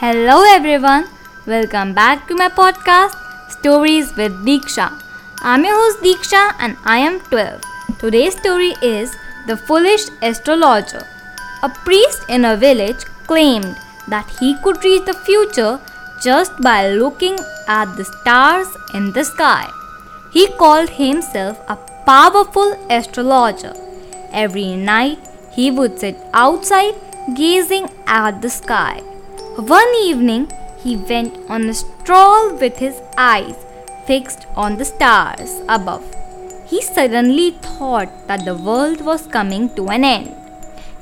Hello everyone, welcome back to my podcast Stories with Diksha. I'm your host Diksha and I am 12. Today's story is The Foolish Astrologer. A priest in a village claimed that he could read the future just by looking at the stars in the sky. He called himself a powerful astrologer. Every night he would sit outside gazing at the sky. One evening he went on a stroll with his eyes fixed on the stars above. He suddenly thought that the world was coming to an end.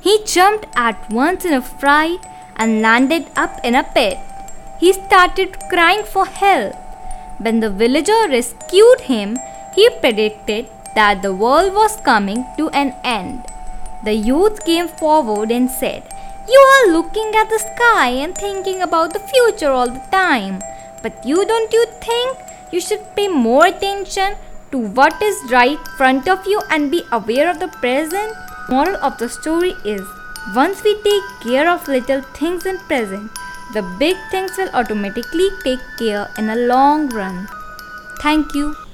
He jumped at once in a fright and landed up in a pit. He started crying for help. When the villager rescued him, he predicted that the world was coming to an end. The youth came forward and said, You are looking at the sky and thinking about the future all the time. But you don't you think you should pay more attention to what is right front of you and be aware of the present? Moral of the story is once we take care of little things in present, the big things will automatically take care in a long run. Thank you.